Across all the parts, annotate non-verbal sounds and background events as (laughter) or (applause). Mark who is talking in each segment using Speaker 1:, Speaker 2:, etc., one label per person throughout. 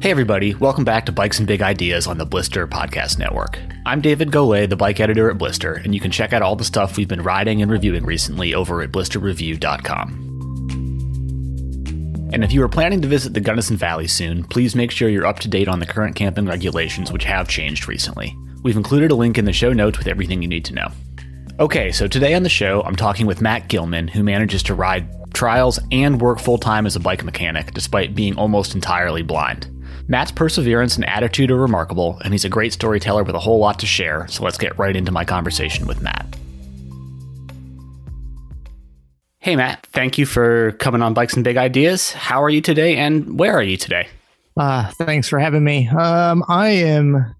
Speaker 1: Hey, everybody, welcome back to Bikes and Big Ideas on the Blister Podcast Network. I'm David Golay, the bike editor at Blister, and you can check out all the stuff we've been riding and reviewing recently over at blisterreview.com. And if you are planning to visit the Gunnison Valley soon, please make sure you're up to date on the current camping regulations, which have changed recently. We've included a link in the show notes with everything you need to know. Okay, so today on the show, I'm talking with Matt Gilman, who manages to ride trials and work full time as a bike mechanic despite being almost entirely blind. Matt's perseverance and attitude are remarkable, and he's a great storyteller with a whole lot to share, so let's get right into my conversation with Matt. Hey, Matt, thank you for coming on Bikes and Big Ideas. How are you today, and where are you today?
Speaker 2: Uh, thanks for having me. Um, I am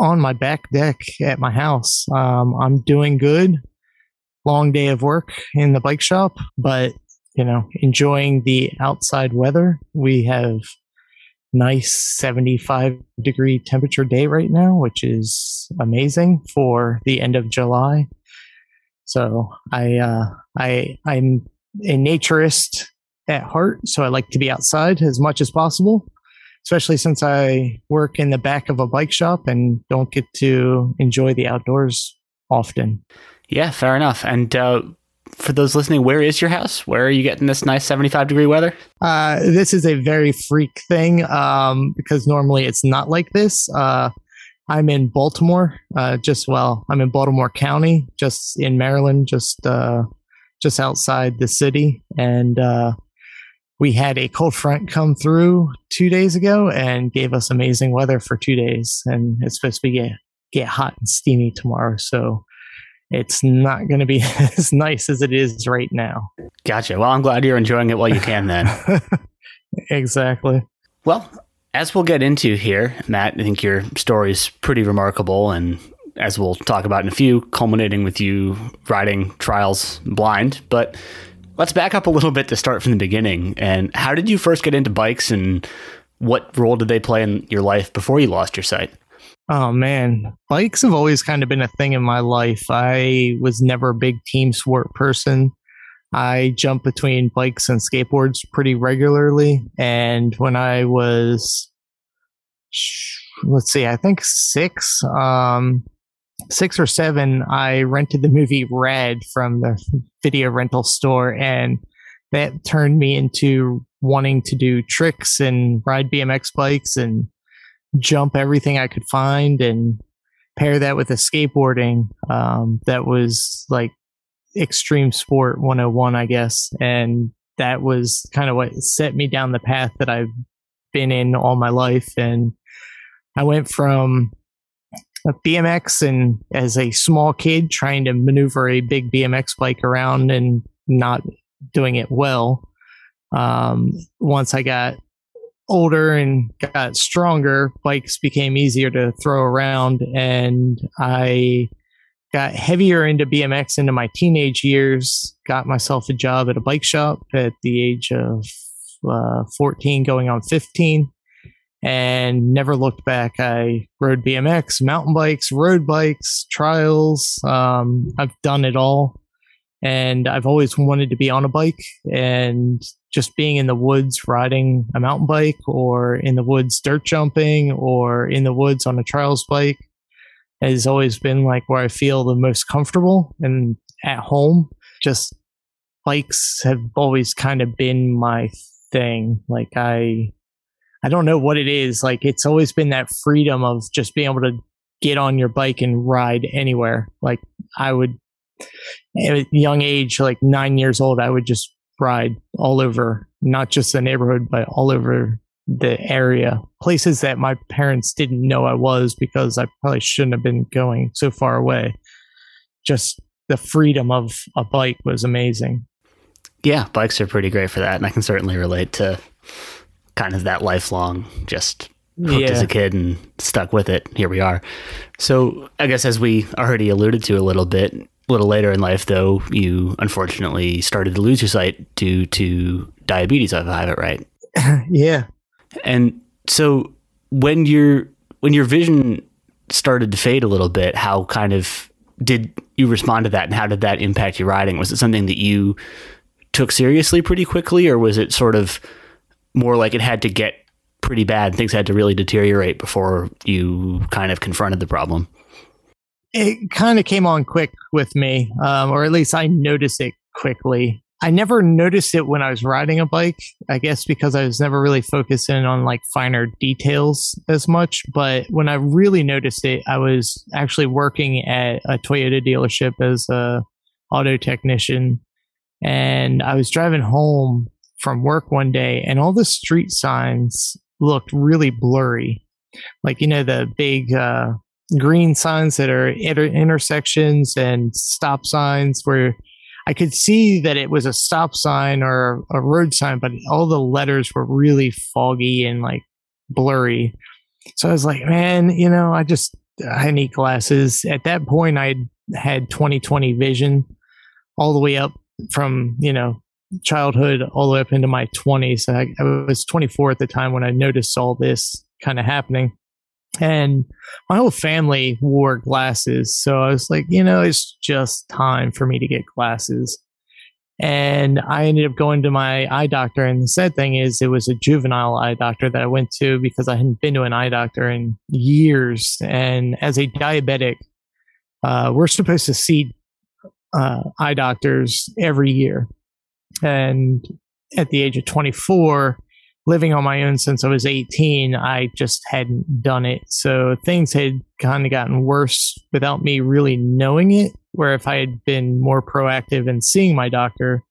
Speaker 2: on my back deck at my house. Um, I'm doing good. Long day of work in the bike shop, but you know, enjoying the outside weather. We have nice 75 degree temperature day right now, which is amazing for the end of July. So I, uh, I, I'm a naturist at heart, so I like to be outside as much as possible, especially since I work in the back of a bike shop and don't get to enjoy the outdoors often.
Speaker 1: Yeah, fair enough. And uh, for those listening, where is your house? Where are you getting this nice 75 degree weather?
Speaker 2: Uh, this is a very freak thing um, because normally it's not like this. Uh, I'm in Baltimore, uh, just well, I'm in Baltimore County, just in Maryland, just uh, just outside the city, and uh, we had a cold front come through two days ago and gave us amazing weather for two days, and it's supposed to be get get hot and steamy tomorrow. So it's not going to be (laughs) as nice as it is right now.
Speaker 1: Gotcha. Well, I'm glad you're enjoying it while you can then. (laughs)
Speaker 2: exactly.
Speaker 1: Well, as we'll get into here, Matt, I think your story is pretty remarkable. And as we'll talk about in a few, culminating with you riding trials blind. But let's back up a little bit to start from the beginning. And how did you first get into bikes and what role did they play in your life before you lost your sight?
Speaker 2: Oh man, bikes have always kind of been a thing in my life. I was never a big team sport person. I jump between bikes and skateboards pretty regularly. And when I was, let's see, I think six, um, six or seven, I rented the movie Rad from the video rental store, and that turned me into wanting to do tricks and ride BMX bikes and jump everything I could find and pair that with a skateboarding um, that was like extreme sport 101 i guess. And that was kind of what set me down the path that i've been in all my life. And i went from a bmx and as a small kid trying to maneuver a big bmx bike around and not doing it well um, once i got older and got stronger, bikes became easier to throw around, and I got heavier into BMX into my teenage years. Got myself a job at a bike shop at the age of uh, 14, going on 15, and never looked back. I rode BMX, mountain bikes, road bikes, trials. Um, I've done it all and I've always wanted to be on a bike and just being in the woods riding a mountain bike or in the woods dirt jumping or in the woods on a trials bike has always been like where I feel the most comfortable and at home. Just bikes have always kind of been my thing. Like I I don't know what it is. Like it's always been that freedom of just being able to get on your bike and ride anywhere. Like I would at a young age, like nine years old, I would just ride all over, not just the neighborhood, but all over the area. Places that my parents didn't know I was because I probably shouldn't have been going so far away. Just the freedom of a bike was amazing.
Speaker 1: Yeah, bikes are pretty great for that. And I can certainly relate to kind of that lifelong just hooked yeah. as a kid and stuck with it. Here we are. So I guess as we already alluded to a little bit, a little later in life, though, you unfortunately started to lose your sight due to diabetes. If I have it right. (laughs)
Speaker 2: yeah.
Speaker 1: And so when your when your vision started to fade a little bit, how kind of did you respond to that, and how did that impact your riding? Was it something that you took seriously pretty quickly, or was it sort of more like it had to get pretty bad. Things had to really deteriorate before you kind of confronted the problem.
Speaker 2: It kind of came on quick with me, um, or at least I noticed it quickly. I never noticed it when I was riding a bike. I guess because I was never really focusing on like finer details as much. But when I really noticed it, I was actually working at a Toyota dealership as a auto technician, and I was driving home from work one day, and all the street signs looked really blurry. Like you know the big uh, green signs that are inter- intersections and stop signs where I could see that it was a stop sign or a road sign, but all the letters were really foggy and like blurry. So I was like, man, you know, I just I need glasses. At that point, I had 2020 vision all the way up from you know childhood all the way up into my 20s. I, I was 24 at the time when I noticed all this kind of happening and my whole family wore glasses so i was like you know it's just time for me to get glasses. And i ended up going to my eye doctor and the sad thing is it was a juvenile eye doctor that i went to because i hadn't been to an eye doctor in years. And as a diabetic uh, we're supposed to see uh, eye doctors every year. And at the age of 24 living on my own since I was 18, I just hadn't done it. So things had kind of gotten worse without me really knowing it. Where if I had been more proactive in seeing my doctor,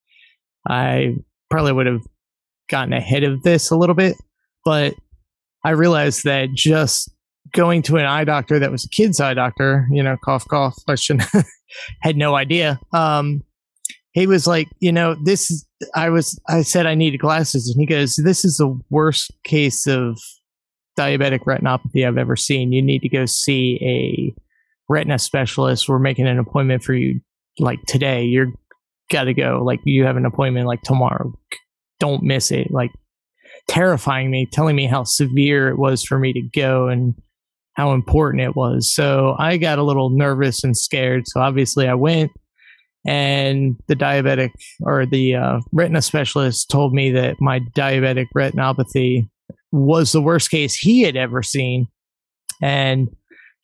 Speaker 2: I probably would have gotten ahead of this a little bit. But I realized that just going to an eye doctor that was a kid's eye doctor, you know, cough, cough, shouldn't, (laughs) had no idea. Um, he was like, you know, this is, I was, I said I needed glasses. And he goes, this is the worst case of diabetic retinopathy I've ever seen. You need to go see a retina specialist. We're making an appointment for you like today. You're got to go. Like you have an appointment like tomorrow. Don't miss it. Like terrifying me, telling me how severe it was for me to go and how important it was. So I got a little nervous and scared. So obviously I went and the diabetic or the uh, retina specialist told me that my diabetic retinopathy was the worst case he had ever seen and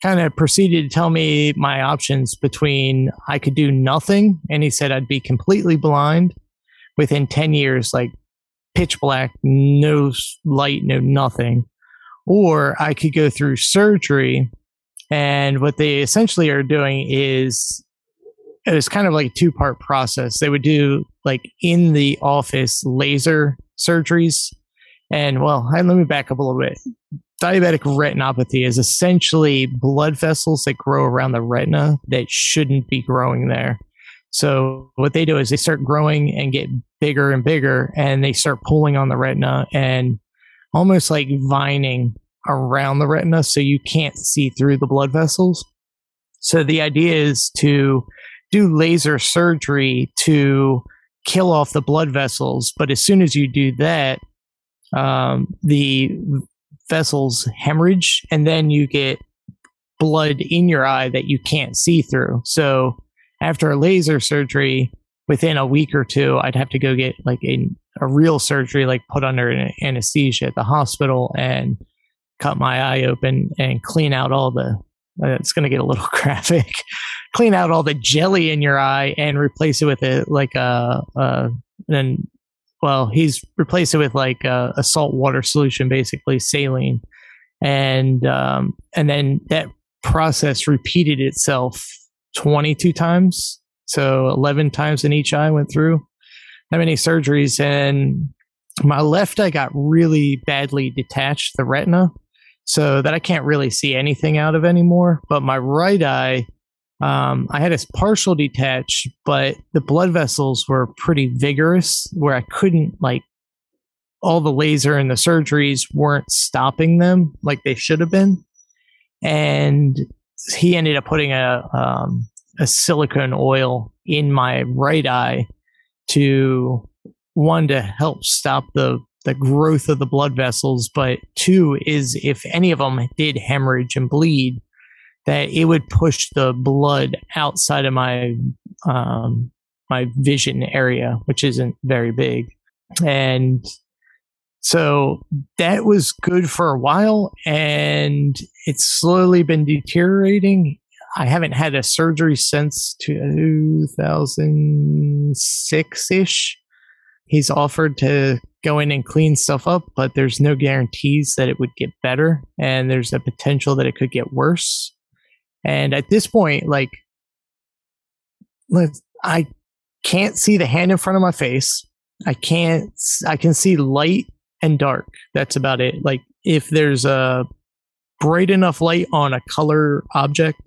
Speaker 2: kind of proceeded to tell me my options between I could do nothing and he said I'd be completely blind within 10 years like pitch black no light no nothing. Or I could go through surgery and what they essentially are doing is it was kind of like a two part process. They would do like in the office laser surgeries. And well, let me back up a little bit. Diabetic retinopathy is essentially blood vessels that grow around the retina that shouldn't be growing there. So what they do is they start growing and get bigger and bigger and they start pulling on the retina and almost like vining around the retina so you can't see through the blood vessels. So the idea is to do laser surgery to kill off the blood vessels. But as soon as you do that, um, the vessels hemorrhage, and then you get blood in your eye that you can't see through. So after a laser surgery, within a week or two, I'd have to go get like a, a real surgery, like put under an anesthesia at the hospital and cut my eye open and clean out all the uh, it's going to get a little (laughs) graphic. Clean out all the jelly in your eye and replace it with a like a, a then well, he's replaced it with like a, a salt water solution, basically saline, and um, and then that process repeated itself 22 times, so 11 times in each eye went through. That many surgeries, and my left eye got really badly detached, the retina, so that I can't really see anything out of anymore. But my right eye, um, I had a partial detach, but the blood vessels were pretty vigorous where I couldn't like all the laser and the surgeries weren't stopping them like they should have been. And he ended up putting a um, a silicone oil in my right eye to one to help stop the the growth of the blood vessels, but two is if any of them did hemorrhage and bleed, that it would push the blood outside of my um, my vision area, which isn't very big. And So that was good for a while and it's slowly been deteriorating. I haven't had a surgery since 2006 ish. He's offered to go in and clean stuff up, but there's no guarantees that it would get better. And there's a potential that it could get worse. And at this point, like, I can't see the hand in front of my face. I can't, I can see light and dark. That's about it. Like, if there's a bright enough light on a color object,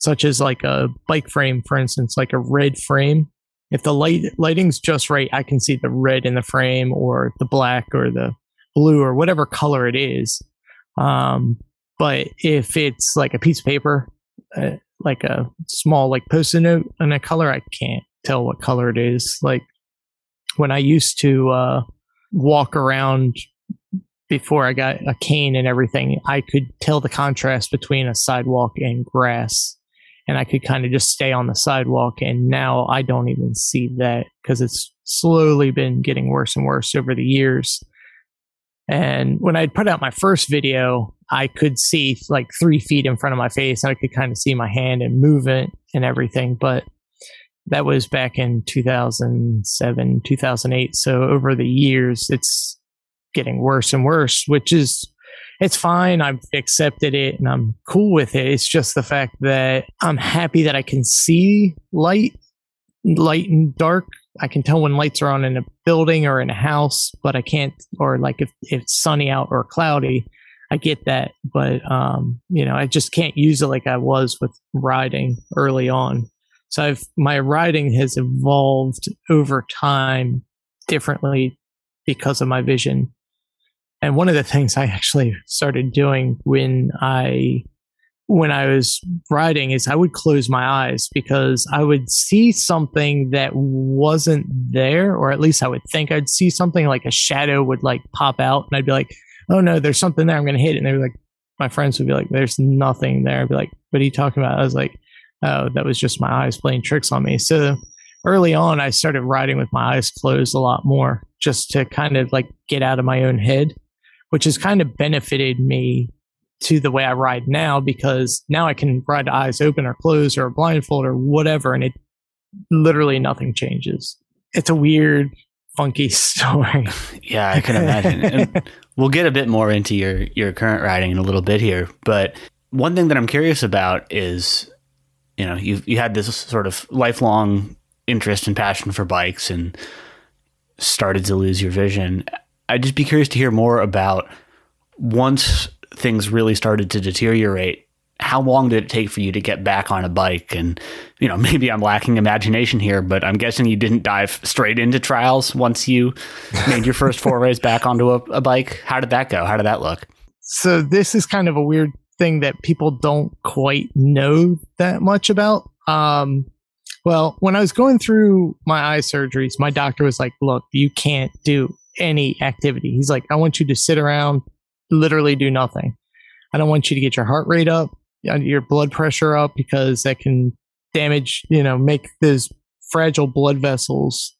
Speaker 2: such as like a bike frame, for instance, like a red frame, if the light lighting's just right, I can see the red in the frame or the black or the blue or whatever color it is. Um, but if it's like a piece of paper, uh, like a small like post-it note and a color, I can't tell what color it is. Like when I used to uh, walk around before I got a cane and everything, I could tell the contrast between a sidewalk and grass. And I could kind of just stay on the sidewalk. And now I don't even see that because it's slowly been getting worse and worse over the years. And when I put out my first video, I could see like three feet in front of my face and I could kind of see my hand and movement and everything. But that was back in 2007, 2008. So over the years, it's getting worse and worse, which is, it's fine. I've accepted it and I'm cool with it. It's just the fact that I'm happy that I can see light, light and dark I can tell when lights are on in a building or in a house, but I can't, or like if, if it's sunny out or cloudy, I get that. But, um, you know, I just can't use it like I was with riding early on. So I've, my riding has evolved over time differently because of my vision. And one of the (laughs) things I actually started doing when I when I was writing is I would close my eyes because I would see something that wasn't there, or at least I would think I'd see something like a shadow would like pop out, and I'd be like, "Oh no, there's something there. I'm going to hit." it. And they were like, my friends would be like, "There's nothing there." I'd be like, "What are you talking about?" I was like, "Oh, that was just my eyes playing tricks on me." So early on, I started riding with my eyes closed a lot more, just to kind of like get out of my own head, which has kind of benefited me to the way I ride now because now I can ride eyes open or closed or blindfold or whatever, and it literally nothing changes. It's a weird, funky (laughs) story.
Speaker 1: yeah, I can imagine. (laughs) we'll get a bit more into your your current riding in a little bit here, but one thing that I'm curious about is, you know, you you had this sort of lifelong interest and passion for bikes and started to lose your vision. I'd just be curious to hear more about once things really started to deteriorate, how long did it take for you to get back on a bike? And, you know, (laughs) maybe I'm lacking imagination here, but I'm guessing you didn't dive straight into trials once you made your first forays back onto a, a bike. How did that go? How did that look?
Speaker 2: So, this is kind of a weird thing that people don't quite know that much about. Um, well, when I was going through my eye surgeries, my doctor was like, look, you can't do any activity. He's like, I want you to sit around, literally do nothing. I don't want you to get your heart rate up, Uh, your blood pressure up, because that can damage, you know, make those fragile blood vessels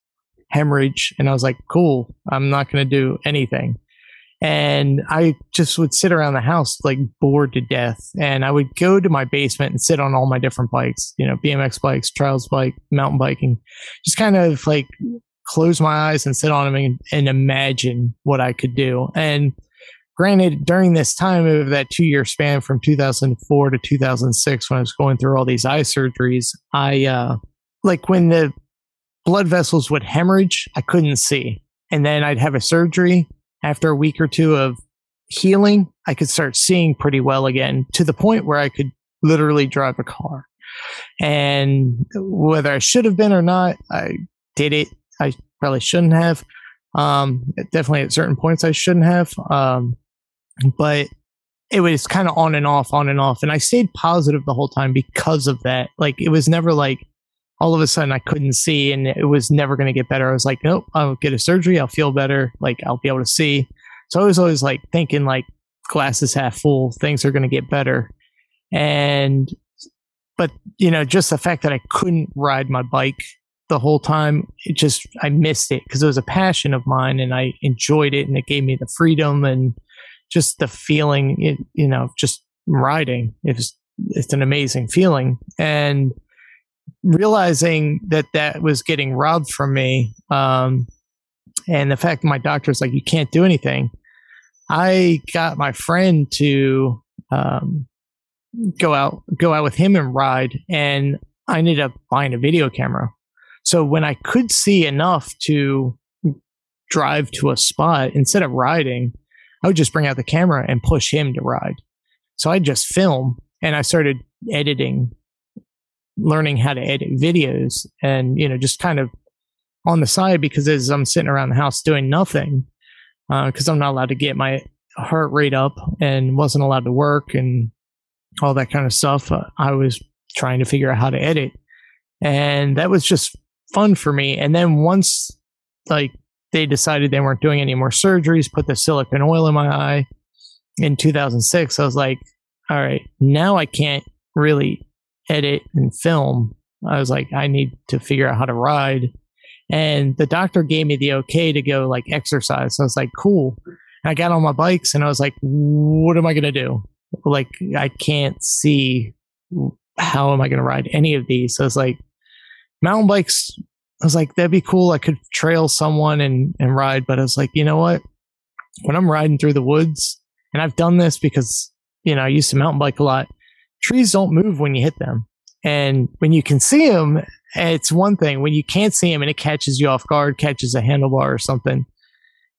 Speaker 2: hemorrhage. And I was like, cool, I'm not going to do anything. And I just would sit around the house like bored to death. And I would go to my basement and sit on all my different bikes, you know, BMX bikes, trials bike, mountain biking, just kind of like close my eyes and sit on them and, and imagine what I could do. And granted, during this time of that two year span from 2004 to 2006, when I was going through all these eye surgeries, I, uh, like when the blood vessels would hemorrhage, I couldn't see. And then I'd have a surgery. After a week or two of healing, I could start seeing pretty well again to the point where I could literally drive a car. And whether I should have been or not, I did it. I probably shouldn't have. Um, definitely at certain points I shouldn't have. Um, but it was kind of on and off, on and off. And I stayed positive the whole time because of that. Like it was never like all of a sudden I couldn't see and it was never going to get better. I was like, nope, I'll get a surgery. I'll feel better. Like I'll be able to see. So I was always like thinking like glasses half full, things are going to get better. And, but you know, just the fact that I couldn't ride my bike the whole time. It just I missed it because it was a passion of mine and I enjoyed it and it gave me the freedom and just the feeling. You know, just riding. It was it's an amazing feeling and realizing that that was getting robbed from me. Um, and the fact that my doctor's like, you can't do anything. I got my friend to um, go out go out with him and ride, and I ended up buying a video camera. So when I could see enough to drive to a spot instead of riding, I would just bring out the camera and push him to ride. So I'd just film and I started editing, learning how to edit videos and, you know, just kind of on the side because as I'm sitting around the house doing nothing, because uh, I'm not allowed to get my heart rate up and wasn't allowed to work and all that kind of stuff. Uh, I was trying to figure out how to edit. And that was just fun for me. And then once like they decided they weren't doing any more surgeries, put the silicone oil in my eye in 2006, I was like, all right, now I can't really edit and film. I was like, I need to figure out how to ride. And the doctor gave me the okay to go like exercise. So I was like, cool. And I got on my bikes and I was like, what am I going to do? Like, I can't see how am I going to ride any of these. So I was like, mountain bikes, I was like, that'd be cool. I could trail someone and, and ride. But I was like, you know what? When I'm riding through the woods, and I've done this because, you know, I used to mountain bike a lot, trees don't move when you hit them. And when you can see them, it's one thing. When you can't see them and it catches you off guard, catches a handlebar or something,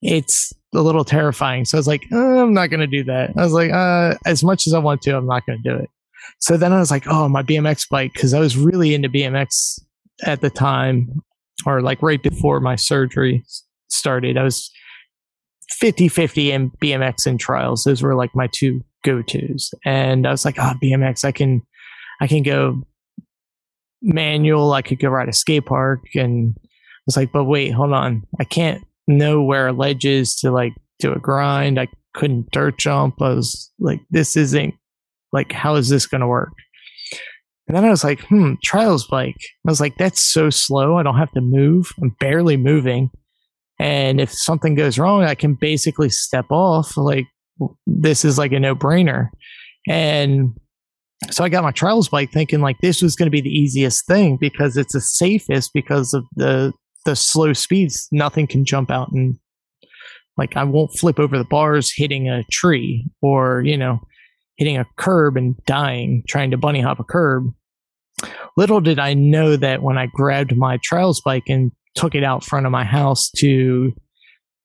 Speaker 2: it's a little terrifying. So I was like, oh, I'm not going to do that. I was like, uh, as much as I want to, I'm not going to do it. So then I was like, oh, my BMX bike, because I was really into BMX at the time, or like right before my surgery started. I was 50 50 in BMX and trials. Those were like my two go tos. And I was like, oh, BMX, I can, I can go manual. I could go ride a skate park. And I was like, but wait, hold on. I can't know where a ledge is to like do a grind. I couldn't dirt jump. I was like, this isn't like, how is this going to work? And then I was like, hmm, trials bike. I was like, that's so slow. I don't have to move. I'm barely moving. And if something goes wrong, I can basically step off. Like, this is like a no brainer. And so I got my trials bike thinking like this was going to be the easiest thing because it's the safest because of the the slow speeds. Nothing can jump out and like I won't flip over the bars hitting a tree or you know hitting a curb and dying trying to bunny hop a curb. Little did I know that when I grabbed my trials bike and took it out front of my house to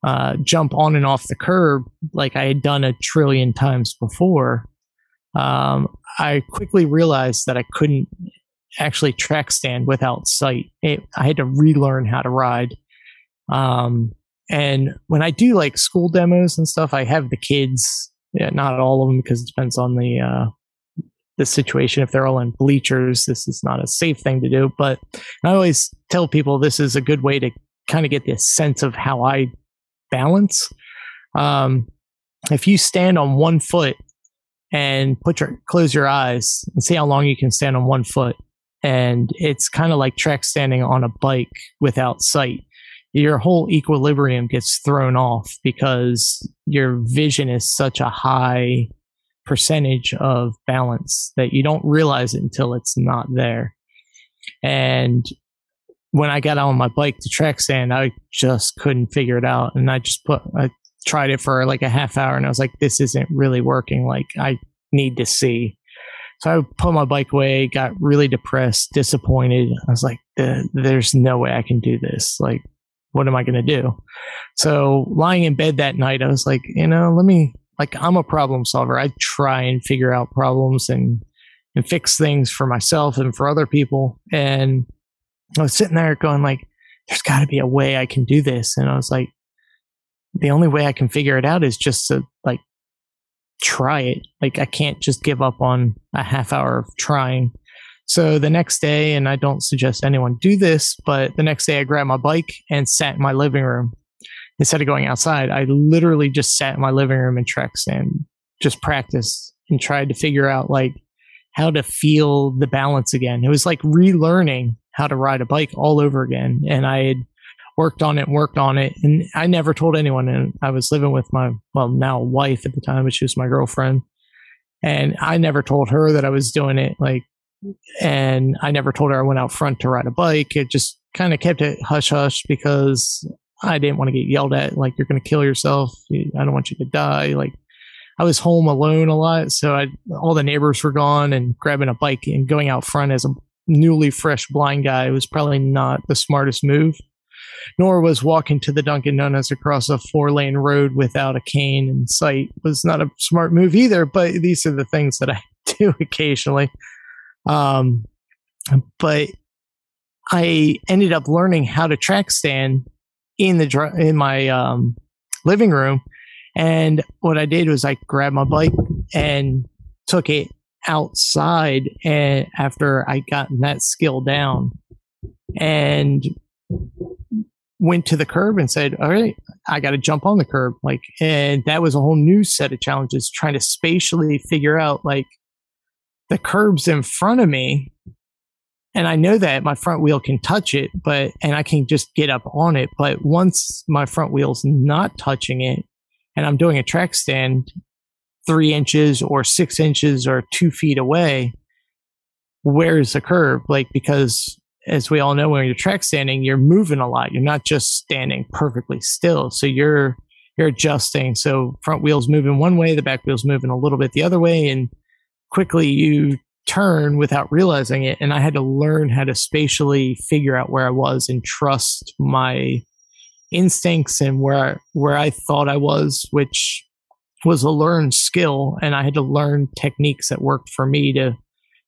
Speaker 2: uh, jump on and off the curb like I had done a trillion times before, um, I quickly realized that I couldn't actually track stand without sight. It, I had to relearn how to ride. Um, and when I do like school demos and stuff, I have the kids, yeah, not all of them because it depends on the uh, the situation. If they're all in bleachers, this is not a safe thing to do. But I always tell people this is a good way to kind of get this sense of how I balance. Um, if you stand on one foot and put your close your eyes and see how long you can stand on one foot, and it's kind of like track standing on a bike without sight. Your whole equilibrium gets thrown off because your vision is such a high percentage of balance that you don't realize it until it's not there. And when I got on my bike to track stand, I just couldn't figure it out. And I just put, I tried it for like a half hour and I was like, this isn't really working. Like, I need to see. So I put my bike away, got really depressed, disappointed. I was like, there's no way I can do this. Like, what am I going to do? So lying in bed that night, I was like, you know, let me like I'm a problem solver. I try and figure out problems and and fix things for myself and for other people. And I was sitting there going like, there's got to be a way I can do this. And I was like, the only way I can figure it out is just to like try it. Like I can't just give up on a half hour of trying. So the next day, and I don't suggest anyone do this, but the next day I grabbed my bike and sat in my living room instead of going outside, I literally just sat in my living room and treks and just practiced and tried to figure out like how to feel the balance again. It was like relearning how to ride a bike all over again. And I had worked on it, worked on it, and I never told anyone. And I was living with my well now wife at the time, but she was my girlfriend, and I never told her that I was doing it. Like, and I never told her I went out front to ride a bike. It just kind of kept it hush hush because I didn't want to get yelled at. Like, you're going to kill yourself. I don't want you to die. Like, I was home alone a lot, so I all the neighbors were gone, and grabbing a bike and going out front as a newly fresh blind guy was probably not the smartest move nor was walking to the Dunkin' Donuts across a four lane road without a cane in sight was not a smart move either. But these are the things that I (laughs) do occasionally. Um, but I ended up learning how to track stand in the in my um, living room, and what I did was I grabbed my bike and took it outside and after I got that skill down and went to the curb and said, all right, I got to jump on the curb. Like, and that was a whole new set of challenges trying to spatially figure out like the curbs in front of me. And I know that my front wheel can touch it, but, and I can just get up on it. But once my front wheel's not touching it and I'm doing a track stand three inches or six inches or two feet away, where's the curb? Like, because as we all know, when you're track standing, you're moving a lot. You're not just standing perfectly still. So you're you're adjusting. So front wheel's moving one way, the back wheel's moving a little bit the other way, and quickly you turn without realizing it. And I had to learn how to spatially figure out where I was and trust my instincts and where where I thought I was, which was a learned skill. And I had to learn techniques that worked for me to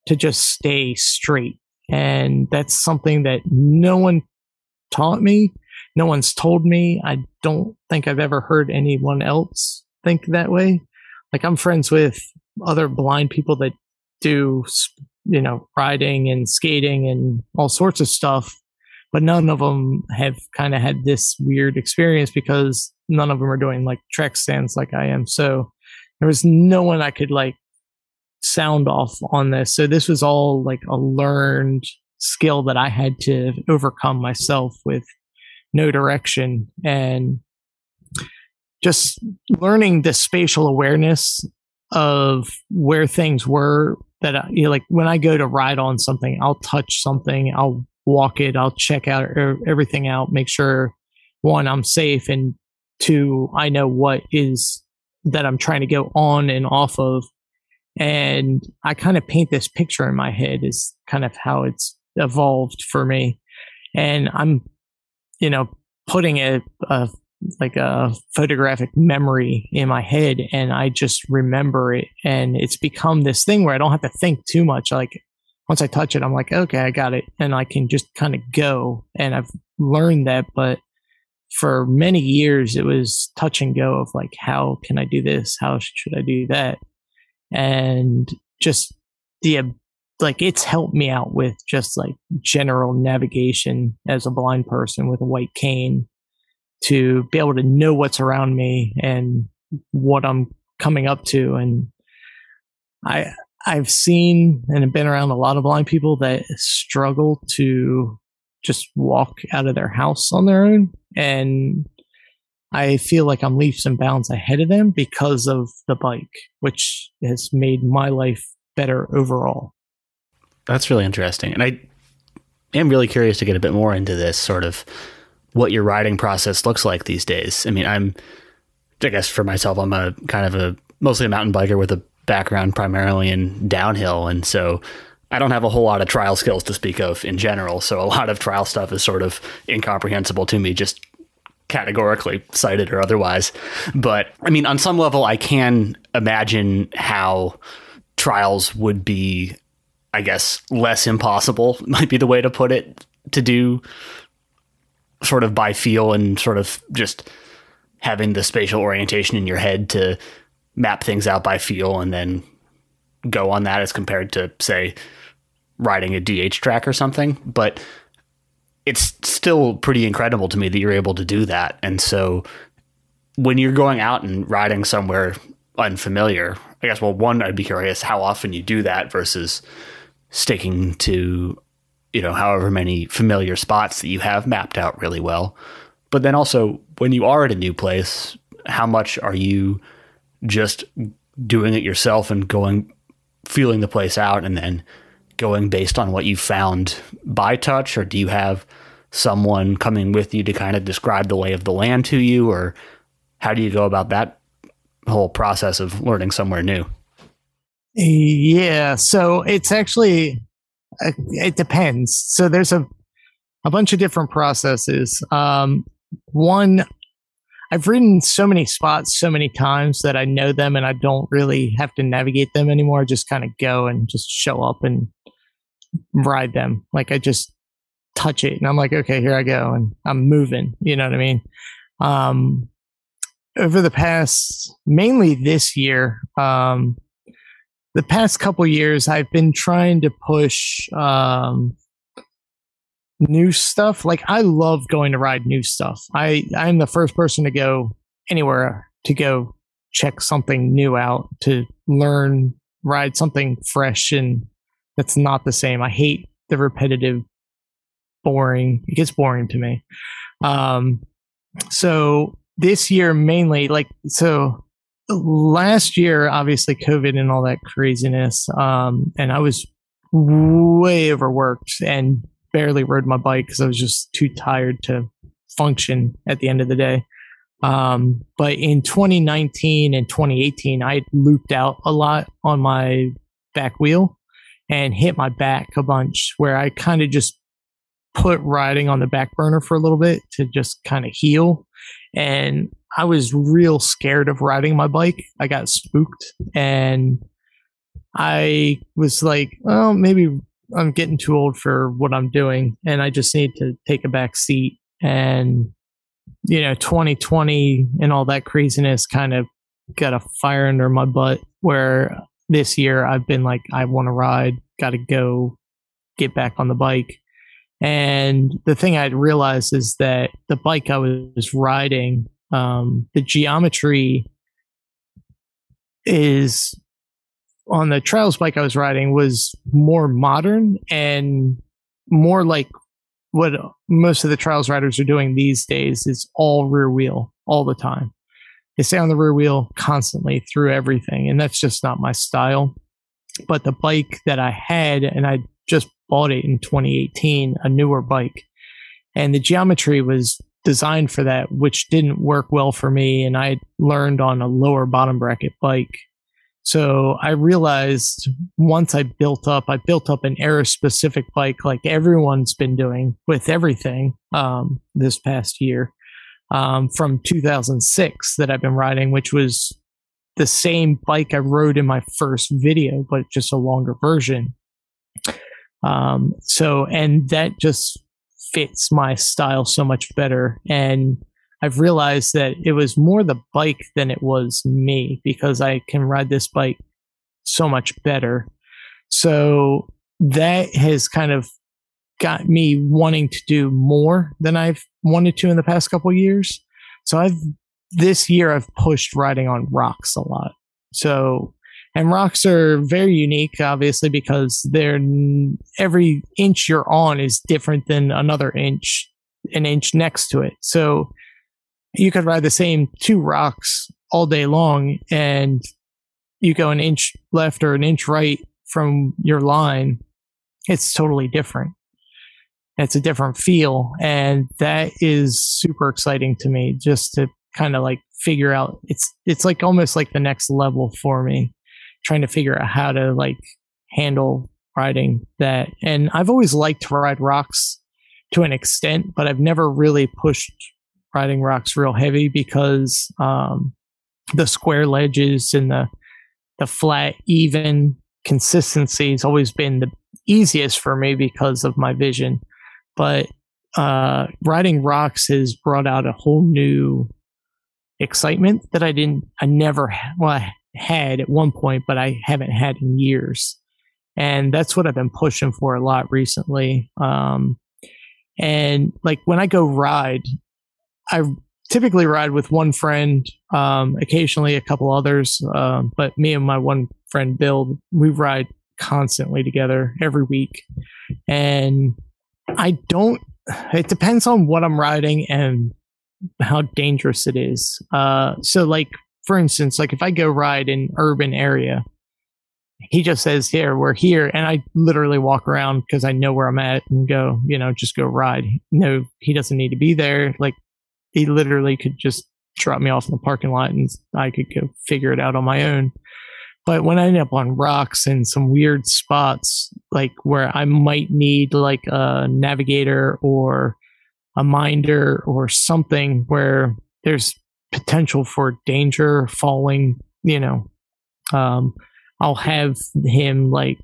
Speaker 2: to just stay straight and that's something that no one taught me. No one's told me. I don't think I've ever heard anyone else think that way. Like I'm friends with other blind people that do, you know, riding and skating and all sorts of stuff, but none of them have kind of had this weird experience because none of them are doing like track stands like I am. So there was no one I could like sound off on this. So this was all like a learned skill that I had to overcome myself with no direction and just learning the spatial awareness of where things were that I, you know, like when I go to ride on something, I'll touch something, I'll walk it, I'll check out everything out, make sure one, I'm safe and two, I know what is that I'm trying to go on and off of and I kind of paint this picture in my head is kind of how it's evolved for me. And I'm, you know, putting a, a like a photographic memory in my head and I just remember it. And it's become this thing where I don't have to think too much. Like once I touch it, I'm like, okay, I got it. And I can just kind of go. And I've learned that. But for many years, it was touch and go of like, how can I do this? How should I do that? and just the like it's helped me out with just like general navigation as a blind person with a white cane to be able to know what's around me and what I'm coming up to and I I've seen and have been around a lot of blind people that struggle to just walk out of their house on their own and I feel like I'm leaps and bounds ahead of them because of the bike, which has made my life better overall.
Speaker 1: That's really interesting. And I am really curious to get a bit more into this sort of what your riding process looks like these days. I mean, I'm, I guess for myself, I'm a kind of a mostly a mountain biker with a background primarily in downhill. And so I don't have a whole lot of trial skills to speak of in general. So a lot of trial stuff is sort of incomprehensible to me just categorically cited or otherwise. But I mean, on some level, I can imagine how trials would be, I guess, less impossible, (laughs) might be the way to put it, to do sort of by feel and sort of just having the spatial orientation in your head to map things out by feel and then go on that as compared to, say, riding a DH track or something. But it's still pretty incredible to me that you're able to do that. And so when you're going out and riding somewhere unfamiliar, I guess, well, one, I'd be curious how often you do that versus sticking to you know, however many familiar spots that you have mapped out really well. But then also, when you are at a new place, how much are you just doing it yourself and going, feeling the place out and then going based on what you found by touch? Or do you have someone coming with you to kind of describe the lay of the land to you? Or how do you go about that whole process of learning somewhere new?
Speaker 2: Yeah, so it's actually it depends. So there's a a bunch of different processes. Um, one, I've ridden so many spots so many times that I know them and I don't really have to navigate them anymore. I just kind of go and just show up and ride them. Like I just touch it and I'm like, okay, here I go and I'm moving. You know what I mean? Um, over the past, mainly this year, um, the past couple years, I've been trying to push um, new stuff. Like I love going to ride new stuff. I I'm the first person to go anywhere to go check something new out to learn ride something fresh and that's not the same. I hate the repetitive boring. It gets boring to me. Um so this year mainly like so last year obviously covid and all that craziness um and i was way overworked and barely rode my bike because i was just too tired to function at the end of the day. Um but in 2019 and 2018 i looped out a lot on my back wheel and hit my back a bunch where i kind of just put riding on the back burner for a little bit to just kind of heal. And I was real scared of riding my bike. I got spooked and I was like, well, maybe I'm getting too old for what I'm doing and I just need to take a back seat. And, you know, 2020 and all that craziness kind of got a fire under my butt where this year I've been like, I want to ride, got to go get back on the bike. And the thing I'd realized is that the bike I was riding um, the geometry is on the trials bike I was riding was more modern and more like what most of the trials riders are doing these days is all rear wheel all the time. They stay on the rear wheel constantly through everything, and that's just not my style. But the bike that I had, and I just bought it in 2018, a newer bike, and the geometry was designed for that, which didn't work well for me. And I learned on a lower bottom bracket bike. So I realized once I built up, I built up an era specific bike like everyone's been doing with everything um, this past year um, from 2006 that I've been riding, which was the same bike I rode in my first video, but just a longer version. Um, so, and that just fits my style so much better. And I've realized that it was more the bike than it was me because I can ride this bike so much better. So that has kind of got me wanting to do more than I've wanted to in the past couple years. So I've this year I've pushed riding on rocks a lot. So and rocks are very unique, obviously, because they're every inch you're on is different than another inch, an inch next to it. So you could ride the same two rocks all day long, and you go an inch left or an inch right from your line. It's totally different. It's a different feel, and that is super exciting to me. Just to kind of like figure out it's it's like almost like the next level for me trying to figure out how to like handle riding that. And I've always liked to ride rocks to an extent, but I've never really pushed riding rocks real heavy because um, the square ledges and the the flat, even consistency has always been the easiest for me because of my vision. But uh, riding rocks has brought out a whole new excitement that I didn't, I never, well, had at one point, but I haven't had in years. And that's what I've been pushing for a lot recently. Um, and like when I go ride, I typically ride with one friend, um, occasionally a couple others. Uh, but me and my one friend, Bill, we ride constantly together every week. And I don't. It depends on what I'm riding and how dangerous it is. Uh, so, like for instance, like if I go ride in urban area, he just says, "Here, we're here," and I literally walk around because I know where I'm at and go, you know, just go ride. No, he doesn't need to be there. Like he literally could just drop me off in the parking lot and I could go figure it out on my own. But when I end up on rocks and some weird spots, like where I might need like a navigator or a minder or something where there's potential for danger, falling, you know, um, I'll have him like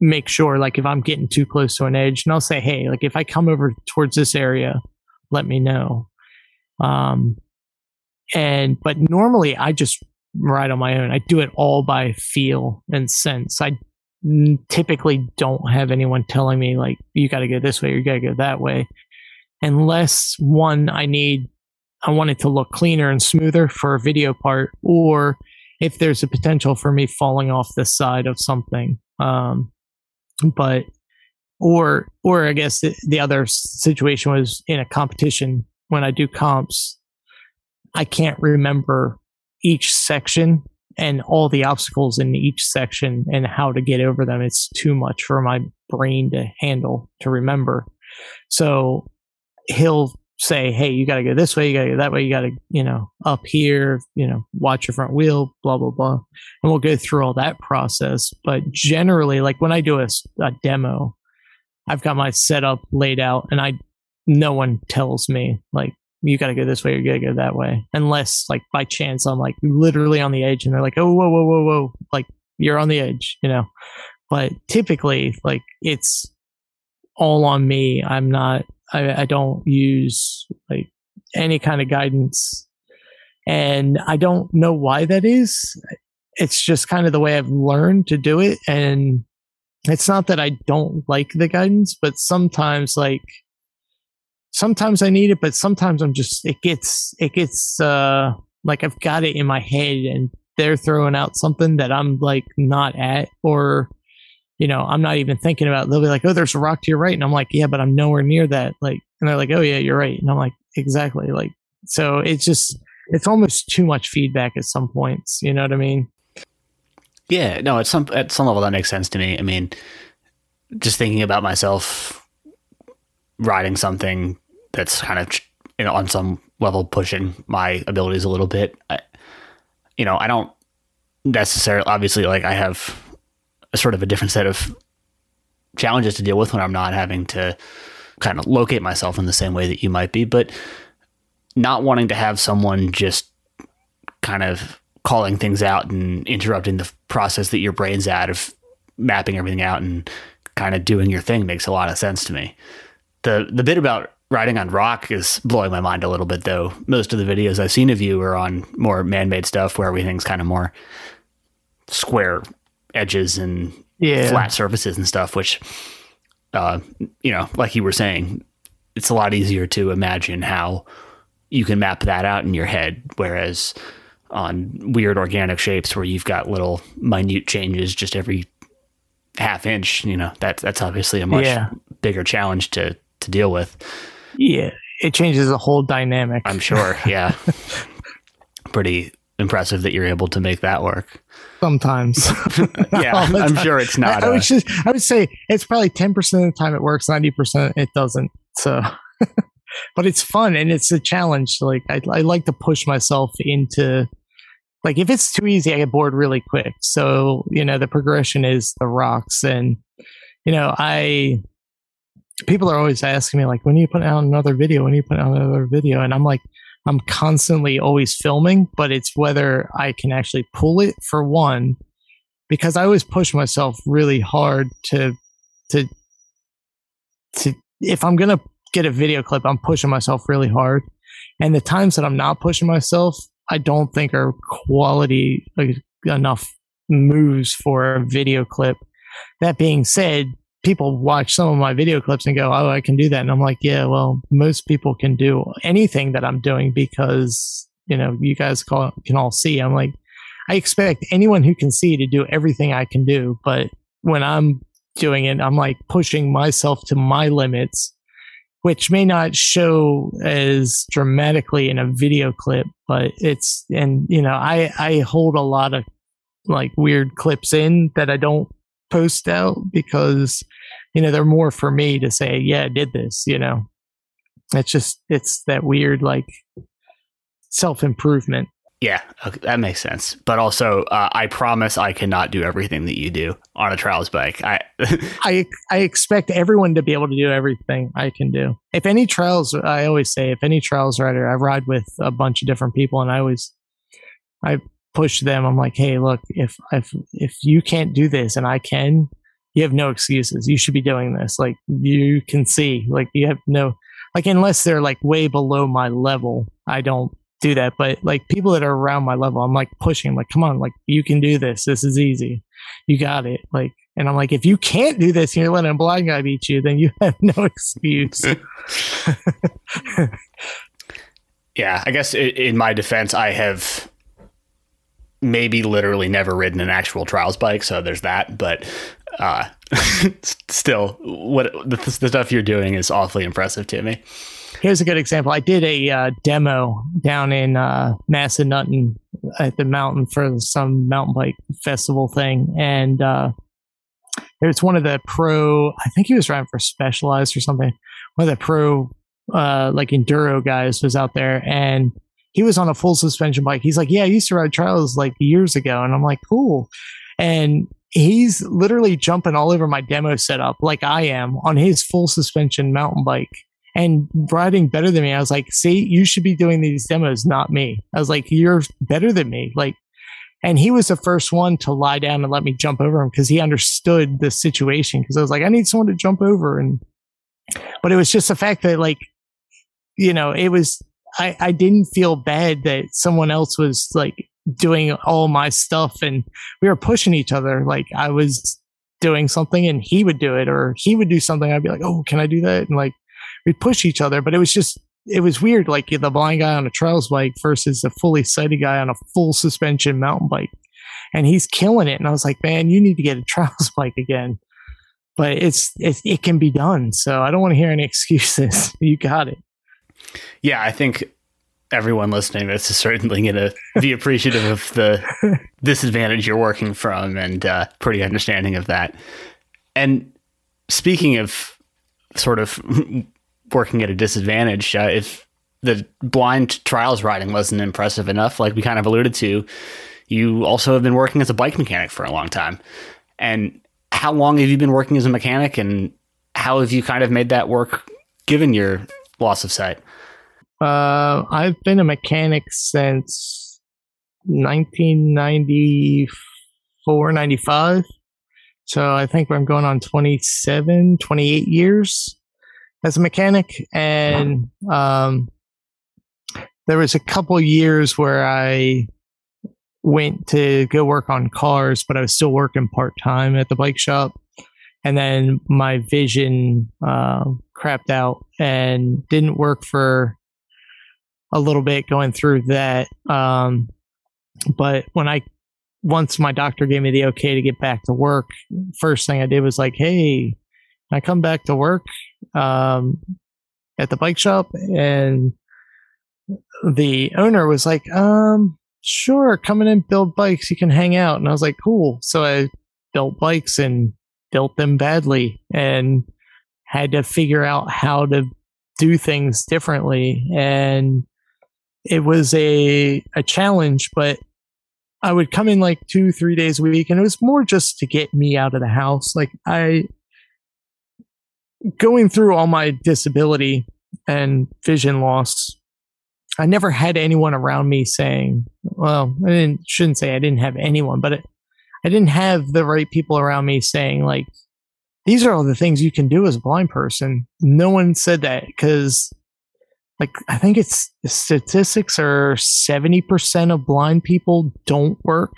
Speaker 2: make sure, like if I'm getting too close to an edge, and I'll say, hey, like if I come over towards this area, let me know. Um, and but normally I just ride on my own. I do it all by feel and sense. I typically don't have anyone telling me like you got to go this way or you got to go that way, unless one I need I want it to look cleaner and smoother for a video part, or if there's a potential for me falling off the side of something. Um, but or or I guess the, the other situation was in a competition when I do comps. I can't remember each section and all the obstacles in each section and how to get over them. It's too much for my brain to handle to remember. So he'll say, hey, you got to go this way, you got to go that way, you got to, you know, up here, you know, watch your front wheel, blah, blah, blah. And we'll go through all that process. But generally, like when I do a, a demo, I've got my setup laid out and I, no one tells me, like, you got to go this way you got to go that way. Unless, like, by chance, I'm like literally on the edge and they're like, oh, whoa, whoa, whoa, whoa. Like, you're on the edge, you know. But typically, like, it's all on me. I'm not I, I don't use like any kind of guidance. And I don't know why that is. It's just kind of the way I've learned to do it. And it's not that I don't like the guidance, but sometimes like sometimes I need it, but sometimes I'm just it gets it gets uh like I've got it in my head and they're throwing out something that I'm like not at or you know, I'm not even thinking about. It. They'll be like, "Oh, there's a rock to your right," and I'm like, "Yeah, but I'm nowhere near that." Like, and they're like, "Oh, yeah, you're right," and I'm like, "Exactly." Like, so it's just it's almost too much feedback at some points. You know what I mean?
Speaker 1: Yeah, no, at some at some level that makes sense to me. I mean, just thinking about myself riding something that's kind of you know on some level pushing my abilities a little bit. I, you know, I don't necessarily obviously like I have a sort of a different set of challenges to deal with when I'm not having to kind of locate myself in the same way that you might be, but not wanting to have someone just kind of calling things out and interrupting the process that your brain's at of mapping everything out and kind of doing your thing makes a lot of sense to me. The the bit about riding on rock is blowing my mind a little bit though. Most of the videos I've seen of you are on more man-made stuff where everything's kind of more square edges and yeah. flat surfaces and stuff, which, uh, you know, like you were saying, it's a lot easier to imagine how you can map that out in your head. Whereas on weird organic shapes where you've got little minute changes just every half inch, you know, that, that's obviously a much yeah. bigger challenge to, to deal with.
Speaker 2: Yeah. It changes the whole dynamic.
Speaker 1: I'm sure. Yeah. (laughs) Pretty impressive that you're able to make that work
Speaker 2: sometimes. (laughs)
Speaker 1: yeah, I'm sure it's not.
Speaker 2: I, I would just, I would say it's probably 10% of the time it works, 90% it doesn't. So, (laughs) but it's fun and it's a challenge. Like I, I like to push myself into, like if it's too easy, I get bored really quick. So, you know, the progression is the rocks and, you know, I, people are always asking me like, when are you put out another video? When are you put out another video? And I'm like, I'm constantly always filming, but it's whether I can actually pull it for one, because I always push myself really hard to to to if I'm gonna get a video clip, I'm pushing myself really hard. And the times that I'm not pushing myself, I don't think are quality enough moves for a video clip. That being said, people watch some of my video clips and go, "Oh, I can do that," and I'm like, "Yeah, well, most people can do anything that I'm doing because you know you guys call, can all see." I'm like, I expect anyone who can see to do everything I can do, but when I'm doing it. I'm like pushing myself to my limits, which may not show as dramatically in a video clip, but it's, and you know, I, I hold a lot of like weird clips in that I don't post out because, you know, they're more for me to say, yeah, I did this, you know, it's just, it's that weird, like self improvement.
Speaker 1: Yeah, okay, that makes sense. But also, uh, I promise I cannot do everything that you do on a trials bike. I, (laughs)
Speaker 2: I, I expect everyone to be able to do everything I can do. If any trials, I always say, if any trials rider, I ride with a bunch of different people, and I always, I push them. I'm like, hey, look, if if if you can't do this and I can, you have no excuses. You should be doing this. Like you can see, like you have no, like unless they're like way below my level, I don't do that. But like people that are around my level, I'm like pushing, like, come on, like you can do this. This is easy. You got it. Like, and I'm like, if you can't do this, and you're letting a blind guy beat you, then you (laughs) have no excuse. (laughs) (laughs)
Speaker 1: yeah, I guess in my defense, I have maybe literally never ridden an actual trials bike, so there's that. But uh, (laughs) still, what the, the stuff you're doing is awfully impressive to me
Speaker 2: here's a good example. I did a uh, demo down in uh, Massanutten at the mountain for some mountain bike festival thing, and uh, was one of the pro. I think he was riding for Specialized or something. One of the pro uh, like enduro guys was out there, and he was on a full suspension bike. He's like, "Yeah, I used to ride trials like years ago," and I'm like, "Cool." And he's literally jumping all over my demo setup like I am on his full suspension mountain bike and riding better than me. I was like, see, you should be doing these demos, not me. I was like, you're better than me. Like, and he was the first one to lie down and let me jump over him because he understood the situation. Because I was like, I need someone to jump over. And, but it was just the fact that, like, you know, it was, I, I didn't feel bad that someone else was like doing all my stuff and we were pushing each other. Like, I was doing something and he would do it or he would do something. I'd be like, oh, can I do that? And like, we'd push each other, but it was just it was weird, like the blind guy on a trials bike versus the fully sighted guy on a full suspension mountain bike, and he's killing it. And I was like, man, you need to get a (laughs) trials bike again. But it's, it's it can be done. So I don't want to hear any (laughs) excuses. you got it.
Speaker 1: Yeah, I think everyone listening this is certainly going to be appreciative of the (laughs) disadvantage you're working from and uh, pretty understanding of that. And speaking of sort of (laughs) working at a disadvantage. Uh, if the blind trials riding wasn't impressive enough, like we kind of alluded to, you also have been working as a bike mechanic for a long time. And how long have you been working as a mechanic, and how have you kind of made that work given your loss of sight?
Speaker 2: Uh, I've been a mechanic since 1994, 95. So I think I'm going on 27, 28 years as a mechanic, and um, there was a couple years where I went to go work on cars, but I was still working part time at the bike shop. And then my vision uh, crapped out and didn't work for a little bit going through that. Um, but when I once my doctor gave me the okay to get back to work, first thing I did was like, hey, I come back to work um, at the bike shop, and the owner was like, um, sure, come in and build bikes. You can hang out. And I was like, cool. So I built bikes and built them badly and had to figure out how to do things differently. And it was a, a challenge, but I would come in like two, three days a week. And it was more just to get me out of the house. Like I, going through all my disability and vision loss, I never had anyone around me saying, well, I didn't, shouldn't say I didn't have anyone, but it, I didn't have the right people around me saying, like, these are all the things you can do as a blind person. No one said that because, like, I think it's statistics are 70% of blind people don't work,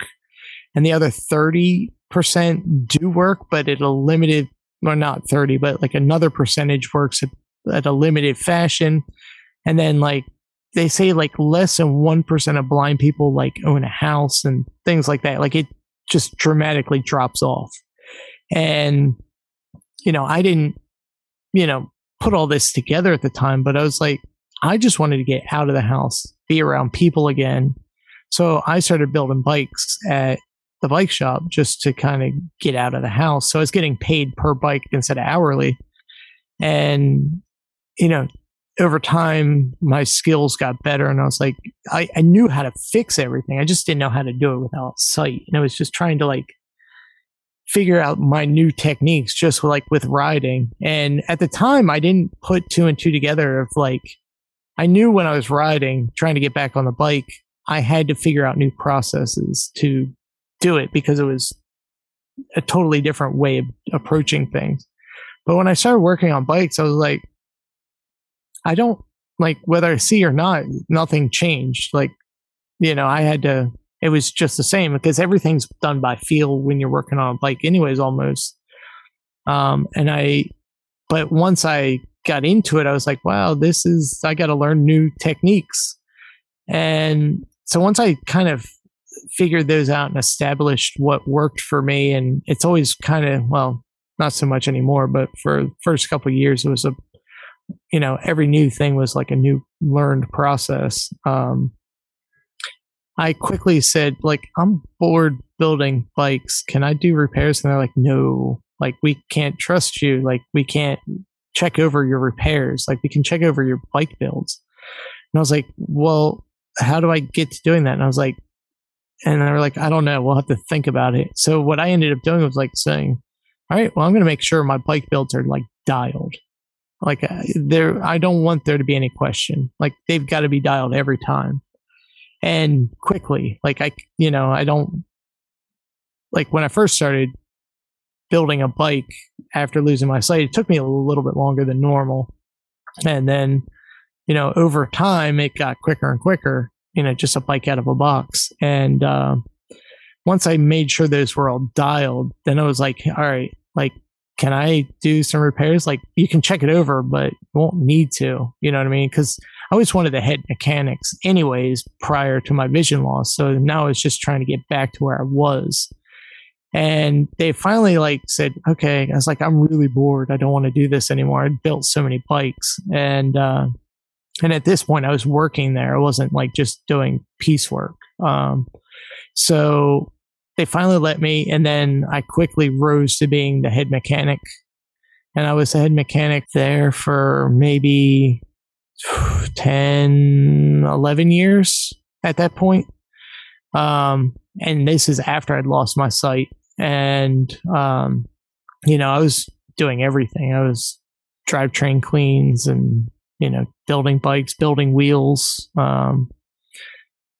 Speaker 2: and the other 30% do work, but at a limited or not 30, but like another percentage works at, at a limited fashion. And then like they say like less than 1% of blind people like own a house and things like that. Like it just dramatically drops off. And you know, I didn't, you know, put all this together at the time, but I was like, I just wanted to get out of the house, be around people again. So I started building bikes at the bike shop just to kind of get out of the house. So I was getting paid per bike instead of hourly. And, you know, over time, my skills got better. And I was like, I, I knew how to fix everything. I just didn't know how to do it without sight. And I was just trying to like figure out my new techniques just like with riding. And at the time, I didn't put two and two together of like, I knew when I was riding, trying to get back on the bike, I had to figure out new processes to do it because it was a totally different way of approaching things. But when I started working on bikes, I was like, I don't like whether I see or not, nothing changed. Like, you know, I had to, it was just the same because everything's done by feel when you're working on a bike, anyways, almost. Um, and I, but once I got into it, I was like, wow, this is, I got to learn new techniques. And so once I kind of figured those out and established what worked for me, and it's always kind of, well, not so much anymore, but for first couple years, it was a, you know, every new thing was like a new learned process. Um, I quickly said, like, I'm bored building bikes. Can I do repairs? And they're like, no, like, we can't trust you. Like, we can't check over your repairs. Like, we can check over your bike builds. And I was like, well, how do I get to doing that? And I was like, and they were like, I don't know. We'll have to think about it. So what I ended up doing was like saying, all right, well, I'm going to make sure my bike builds are like dialed. Like uh, there, I don't want there to be any question. Like they've got to be dialed every time and quickly. Like I, you know, I don't like when I first started building a bike after losing my sight, it took me a little bit longer than normal. And then, you know, over time it got quicker and quicker, you know, just a bike out of a box. And, uh, once I made sure those were all dialed, then I was like, all right, like, can I do some repairs? Like, you can check it over, but you won't need to. You know what I mean? Because I always wanted the head mechanics, anyways, prior to my vision loss. So now I was just trying to get back to where I was. And they finally like said, okay, I was like, I'm really bored. I don't want to do this anymore. I built so many bikes. And, uh, and at this point I was working there. I wasn't like just doing piecework. Um, so they finally let me, and then I quickly rose to being the head mechanic. And I was the head mechanic there for maybe (sighs) 10, 11 years at that point. Um, and this is after I'd lost my sight. And, um, you know, I was doing everything. I was drivetrain queens and, you know, building bikes, building wheels, um,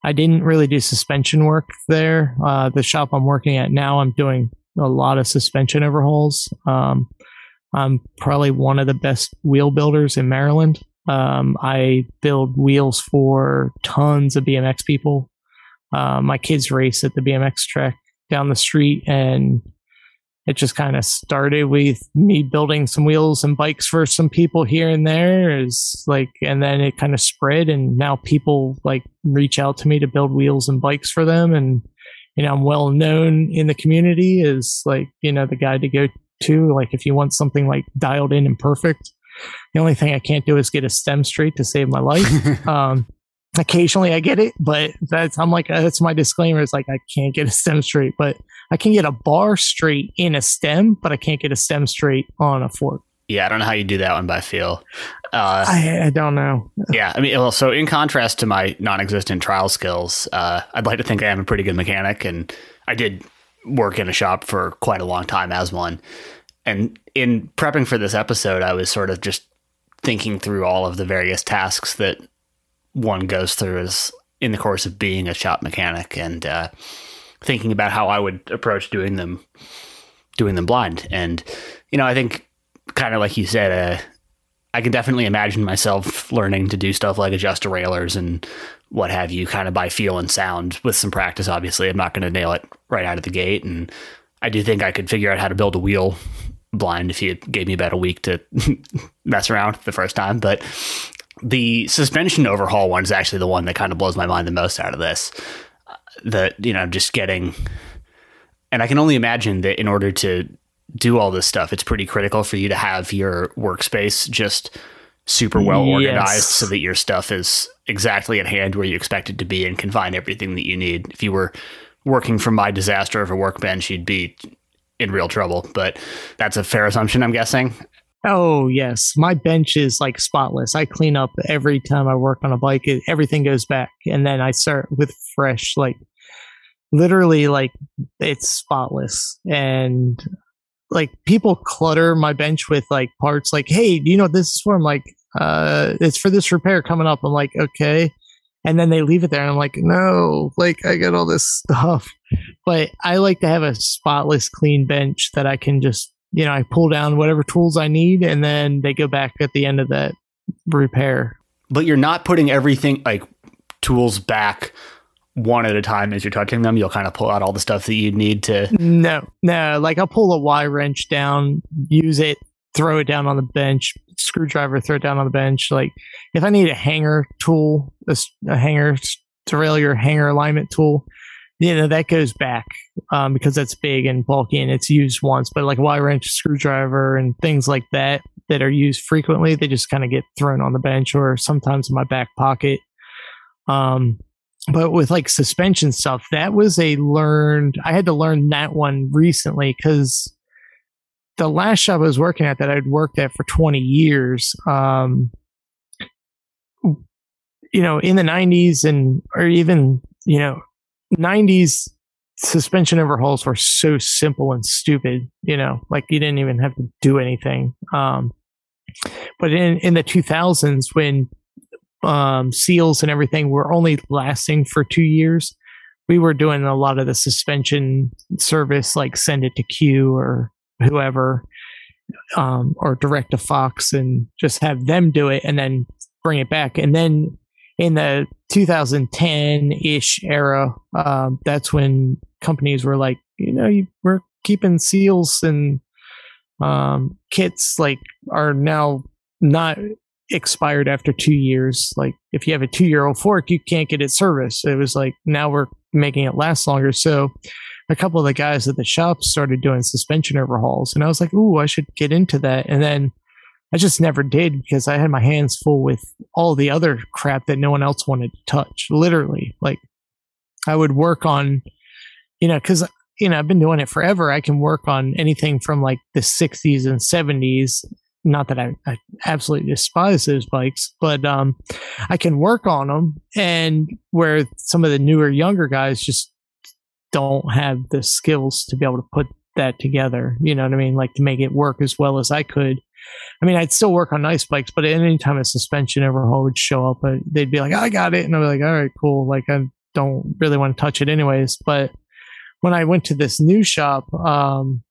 Speaker 2: I didn't really do suspension work there. Uh, the shop I'm working at now, I'm doing a lot of suspension overhauls. Um, I'm probably one of the best wheel builders in Maryland. Um, I build wheels for tons of BMX people. Uh, my kids race at the BMX track down the street, and it just kind of started with me building some wheels and bikes for some people here and there is like and then it kind of spread and now people like reach out to me to build wheels and bikes for them and you know i'm well known in the community as like you know the guy to go to like if you want something like dialed in and perfect the only thing i can't do is get a stem straight to save my life. (laughs) Um occasionally I get it, but that's I'm like that's my disclaimer. It's like I can't get a stem straight, but I can get a bar straight in a stem, but I can't get a stem straight on a fork.
Speaker 1: Yeah, I don't know how you do that one by feel.
Speaker 2: Uh, I, I, don't know. (laughs)
Speaker 1: yeah, I mean, well, so in contrast to my non-existent trial skills, uh, I'd like to think I am a pretty good mechanic, and I did work in a shop for quite a long time as one. And in prepping for this episode, I was sort of just thinking through all of the various tasks that one goes through is in the course of being a shop mechanic and uh, thinking about how I would approach doing them, doing them blind. And you know, I think kind of like you said, uh, I can definitely imagine myself learning to do stuff like adjust derailleurs and what have you, kind of by feel and sound. With some practice, obviously, I'm not going to nail it right out of the gate, and I do think I could figure out how to build a wheel blind if you gave me about a week to (laughs) mess around the first time. But the suspension overhaul one is actually the one that kind of blows my mind the most out of this. Uh, that you know I'm just getting, and I can only imagine that in order to do all this stuff, it's pretty critical for you to have your workspace just super well organized yes. so that your stuff is exactly at hand where you expect it to be and can find everything that you need. If you were working from my disaster of a workbench, you'd be in real trouble. But that's a fair assumption, I'm guessing.
Speaker 2: Oh yes, my bench is like spotless. I clean up every time I work on a bike. It, everything goes back, and then I start with fresh. Like literally, like it's spotless. And like people clutter my bench with like parts. Like, hey, you know this is for? I'm like, uh, it's for this repair coming up. I'm like, okay. And then they leave it there, and I'm like, no, like I got all this (laughs) stuff. But I like to have a spotless, clean bench that I can just you know, I pull down whatever tools I need and then they go back at the end of that repair.
Speaker 1: But you're not putting everything like tools back one at a time as you're touching them. You'll kind of pull out all the stuff that you need to.
Speaker 2: No, no. Like I'll pull a Y wrench down, use it, throw it down on the bench, screwdriver, throw it down on the bench. Like if I need a hanger tool, a, a hanger derailleur hanger alignment tool, you know that goes back um, because that's big and bulky and it's used once but like a y wrench screwdriver and things like that that are used frequently they just kind of get thrown on the bench or sometimes in my back pocket. Um, but with like suspension stuff that was a learned i had to learn that one recently because the last job i was working at that i'd worked at for 20 years um, you know in the 90s and or even you know 90s suspension overhauls were so simple and stupid, you know, like you didn't even have to do anything. Um, but in, in the 2000s, when um, seals and everything were only lasting for two years, we were doing a lot of the suspension service, like send it to Q or whoever, um, or direct to Fox and just have them do it and then bring it back. And then in the 2010 ish era, um, that's when companies were like, you know, you, we're keeping seals and um, kits like are now not expired after two years. Like if you have a two year old fork, you can't get it serviced. It was like now we're making it last longer. So a couple of the guys at the shop started doing suspension overhauls, and I was like, ooh, I should get into that. And then I just never did because I had my hands full with all the other crap that no one else wanted to touch. Literally, like I would work on, you know, because you know I've been doing it forever. I can work on anything from like the '60s and '70s. Not that I, I absolutely despise those bikes, but um, I can work on them. And where some of the newer, younger guys just don't have the skills to be able to put that together. You know what I mean? Like to make it work as well as I could I mean, I'd still work on nice bikes, but any time a suspension overhaul would show up, uh, they'd be like, I got it. And I'd be like, all right, cool. Like, I don't really want to touch it anyways. But when I went to this new shop um,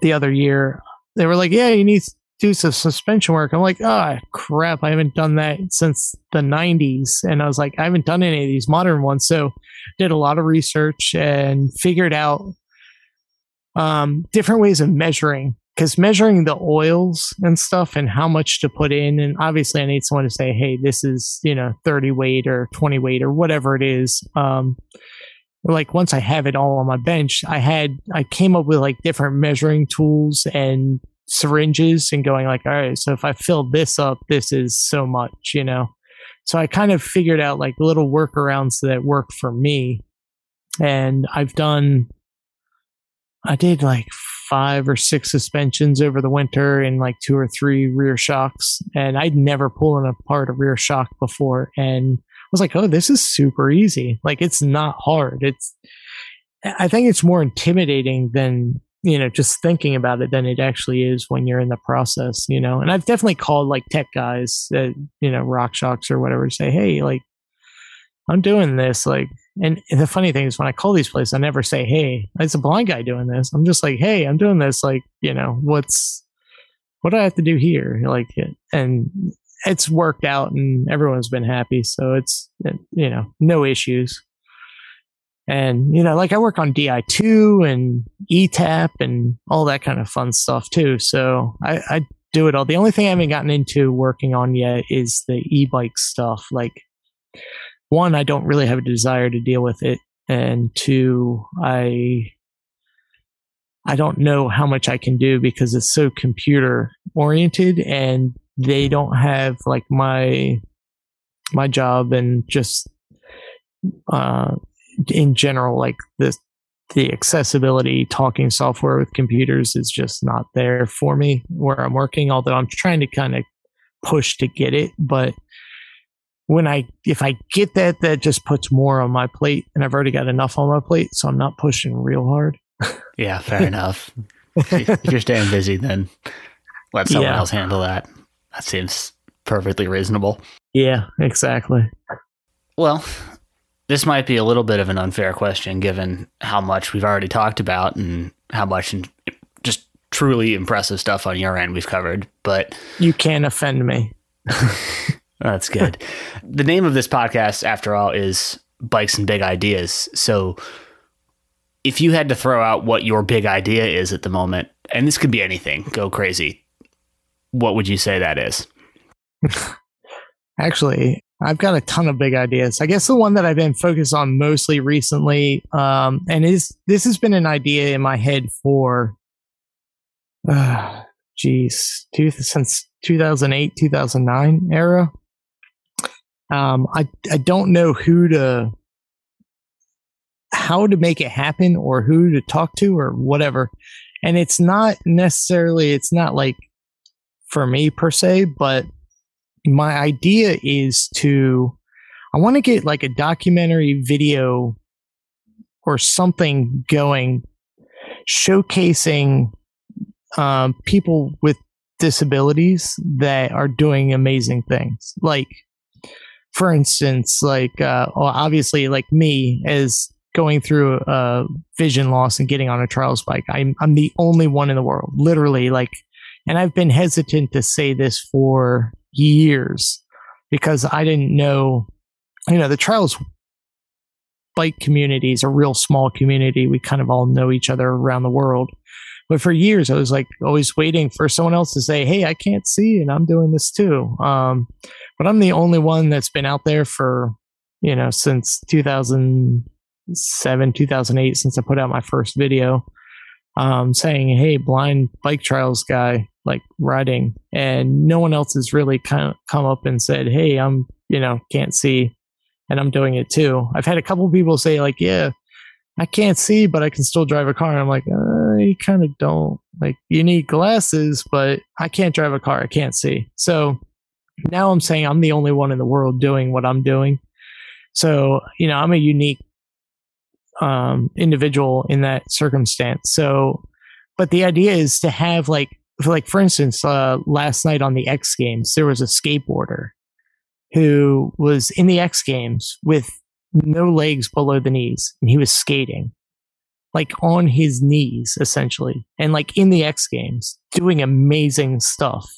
Speaker 2: the other year, they were like, yeah, you need to do some suspension work. I'm like, oh, crap. I haven't done that since the 90s. And I was like, I haven't done any of these modern ones. So did a lot of research and figured out um, different ways of measuring because measuring the oils and stuff and how much to put in and obviously i need someone to say hey this is you know 30 weight or 20 weight or whatever it is. Um like once i have it all on my bench i had i came up with like different measuring tools and syringes and going like all right so if i fill this up this is so much you know? So i kind of figured out like little workarounds that work for me. And i've done i did like five or six suspensions over the winter and like two or three rear shocks. And I'd never pulled apart a rear shock before. And I was like, oh, this is super easy. Like it's not hard. It's, I think it's more intimidating than, you know, just thinking about it than it actually is when you're in the process, you know. And I've definitely called like tech guys, that, you know, RockShox or whatever, say, hey, like, I'm doing this. Like, and the funny thing is when I call these places, I never say, Hey, it's a blind guy doing this. I'm just like, Hey, I'm doing this. Like, you know, what's, what do I have to do here? Like, and it's worked out and everyone's been happy. So it's, you know, no issues. And, you know, like I work on DI2 and ETAP and all that kind of fun stuff too. So I, I do it all. The only thing I haven't gotten into working on yet is the e bike stuff. Like, one, I don't really have a desire to deal with it, and two, I I don't know how much I can do because it's so computer oriented and they don't have like my my job and just uh in general like the the accessibility talking software with computers is just not there for me where I'm working although I'm trying to kind of push to get it but when I if I get that that just puts more on my plate and I've already got enough on my plate so I'm not pushing real hard
Speaker 1: yeah fair enough if you're staying busy then let someone yeah. else handle that that seems perfectly reasonable.
Speaker 2: Yeah, exactly.
Speaker 1: Well, this might be a little bit of an unfair question given how much we've already talked about and how much just truly impressive stuff on your end we've covered, but
Speaker 2: you can't offend me. (laughs)
Speaker 1: That's good. (laughs) the name of this podcast, after all, is Bikes and Big Ideas. So if you had to throw out what your big idea is at the moment, and this could be anything, go crazy what would you say that is? (laughs)
Speaker 2: Actually, I've got a ton of big ideas. I guess the one that I've been focused on mostly recently, um, and is this has been an idea in my head for, uh, geez, two, since 2008, 2009 era. Um, I I don't know who to, how to make it happen, or who to talk to, or whatever. And it's not necessarily, it's not like for me per se, but my idea is to I want to get like a documentary video or something going showcasing um, people with disabilities that are doing amazing things. Like, for instance, like uh, obviously, like me as going through a vision loss and getting on a trials bike. I'm I'm the only one in the world, literally. Like and I've been hesitant to say this for years because I didn't know, you know, the trials bike community is a real small community. We kind of all know each other around the world. But for years, I was like always waiting for someone else to say, Hey, I can't see and I'm doing this too. Um, but I'm the only one that's been out there for, you know, since 2007, 2008, since I put out my first video um, saying, "Hey, blind bike trials guy, like riding," and no one else has really kind of come up and said, "Hey, I'm you know can't see, and I'm doing it too." I've had a couple people say, like, "Yeah, I can't see, but I can still drive a car." And I'm like, uh, "You kind of don't. Like, you need glasses, but I can't drive a car. I can't see." So now I'm saying I'm the only one in the world doing what I'm doing. So, you know, I'm a unique um, individual in that circumstance. So, but the idea is to have like, like for instance, uh, last night on the X Games, there was a skateboarder who was in the X Games with no legs below the knees, and he was skating like on his knees essentially, and like in the X Games doing amazing stuff.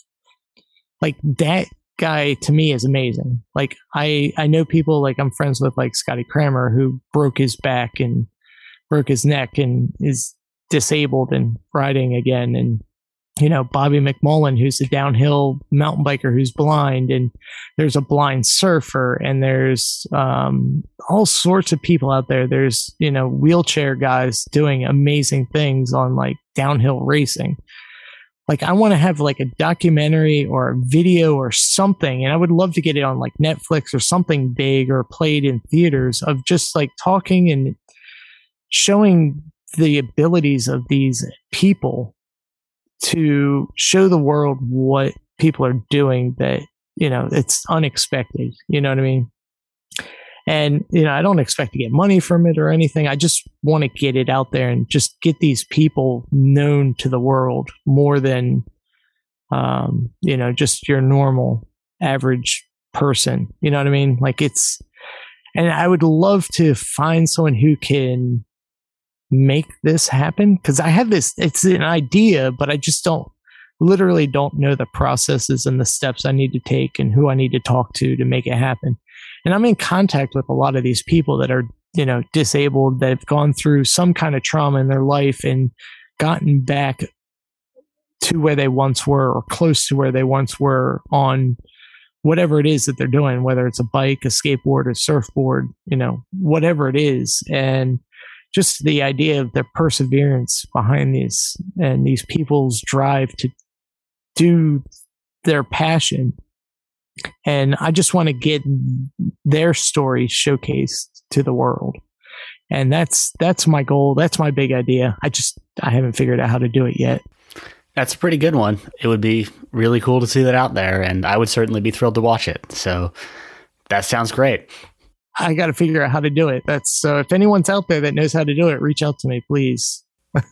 Speaker 2: Like that guy to me is amazing. Like I I know people like I'm friends with like Scotty Kramer who broke his back and broke his neck and is disabled and riding again. And you know Bobby McMullen who's a downhill mountain biker who's blind and there's a blind surfer and there's um, all sorts of people out there. There's you know wheelchair guys doing amazing things on like downhill racing like I want to have like a documentary or a video or something and I would love to get it on like Netflix or something big or played in theaters of just like talking and showing the abilities of these people to show the world what people are doing that you know it's unexpected you know what i mean and, you know, I don't expect to get money from it or anything. I just want to get it out there and just get these people known to the world more than, um, you know, just your normal average person. You know what I mean? Like it's, and I would love to find someone who can make this happen because I have this, it's an idea, but I just don't literally don't know the processes and the steps I need to take and who I need to talk to to make it happen. And I'm in contact with a lot of these people that are, you know, disabled, that have gone through some kind of trauma in their life and gotten back to where they once were or close to where they once were on whatever it is that they're doing, whether it's a bike, a skateboard, a surfboard, you know, whatever it is. And just the idea of the perseverance behind these and these people's drive to do their passion. And I just want to get their story showcased to the world. And that's that's my goal. That's my big idea. I just I haven't figured out how to do it yet.
Speaker 1: That's a pretty good one. It would be really cool to see that out there, and I would certainly be thrilled to watch it. So that sounds great.
Speaker 2: I got to figure out how to do it. That's so. If anyone's out there that knows how to do it, reach out to me, please. (laughs)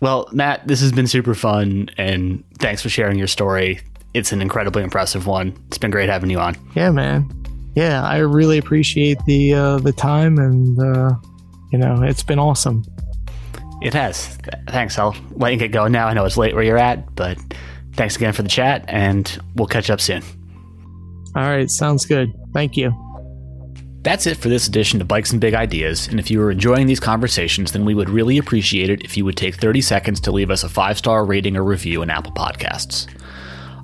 Speaker 1: well, Matt, this has been super fun, and thanks for sharing your story. It's an incredibly impressive one. It's been great having you on.
Speaker 2: Yeah, man. Yeah, I really appreciate the uh, the time, and uh, you know, it's been awesome.
Speaker 1: It has. Thanks. I'll let you get going now. I know it's late where you're at, but thanks again for the chat, and we'll catch up soon.
Speaker 2: All right, sounds good. Thank you.
Speaker 1: That's it for this edition of Bikes and Big Ideas, and if you are enjoying these conversations, then we would really appreciate it if you would take 30 seconds to leave us a five star rating or review in Apple Podcasts.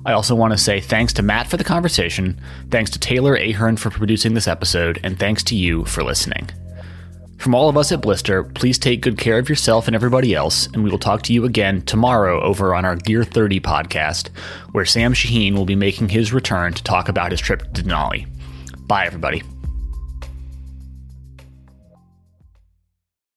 Speaker 1: I also want to say thanks to Matt for the conversation, thanks to Taylor Ahern for producing this episode, and thanks to you for listening. From all of us at Blister, please take good care of yourself and everybody else, and we will talk to you again tomorrow over on our Gear 30 podcast, where Sam Shaheen will be making his return to talk about his trip to Denali. Bye, everybody.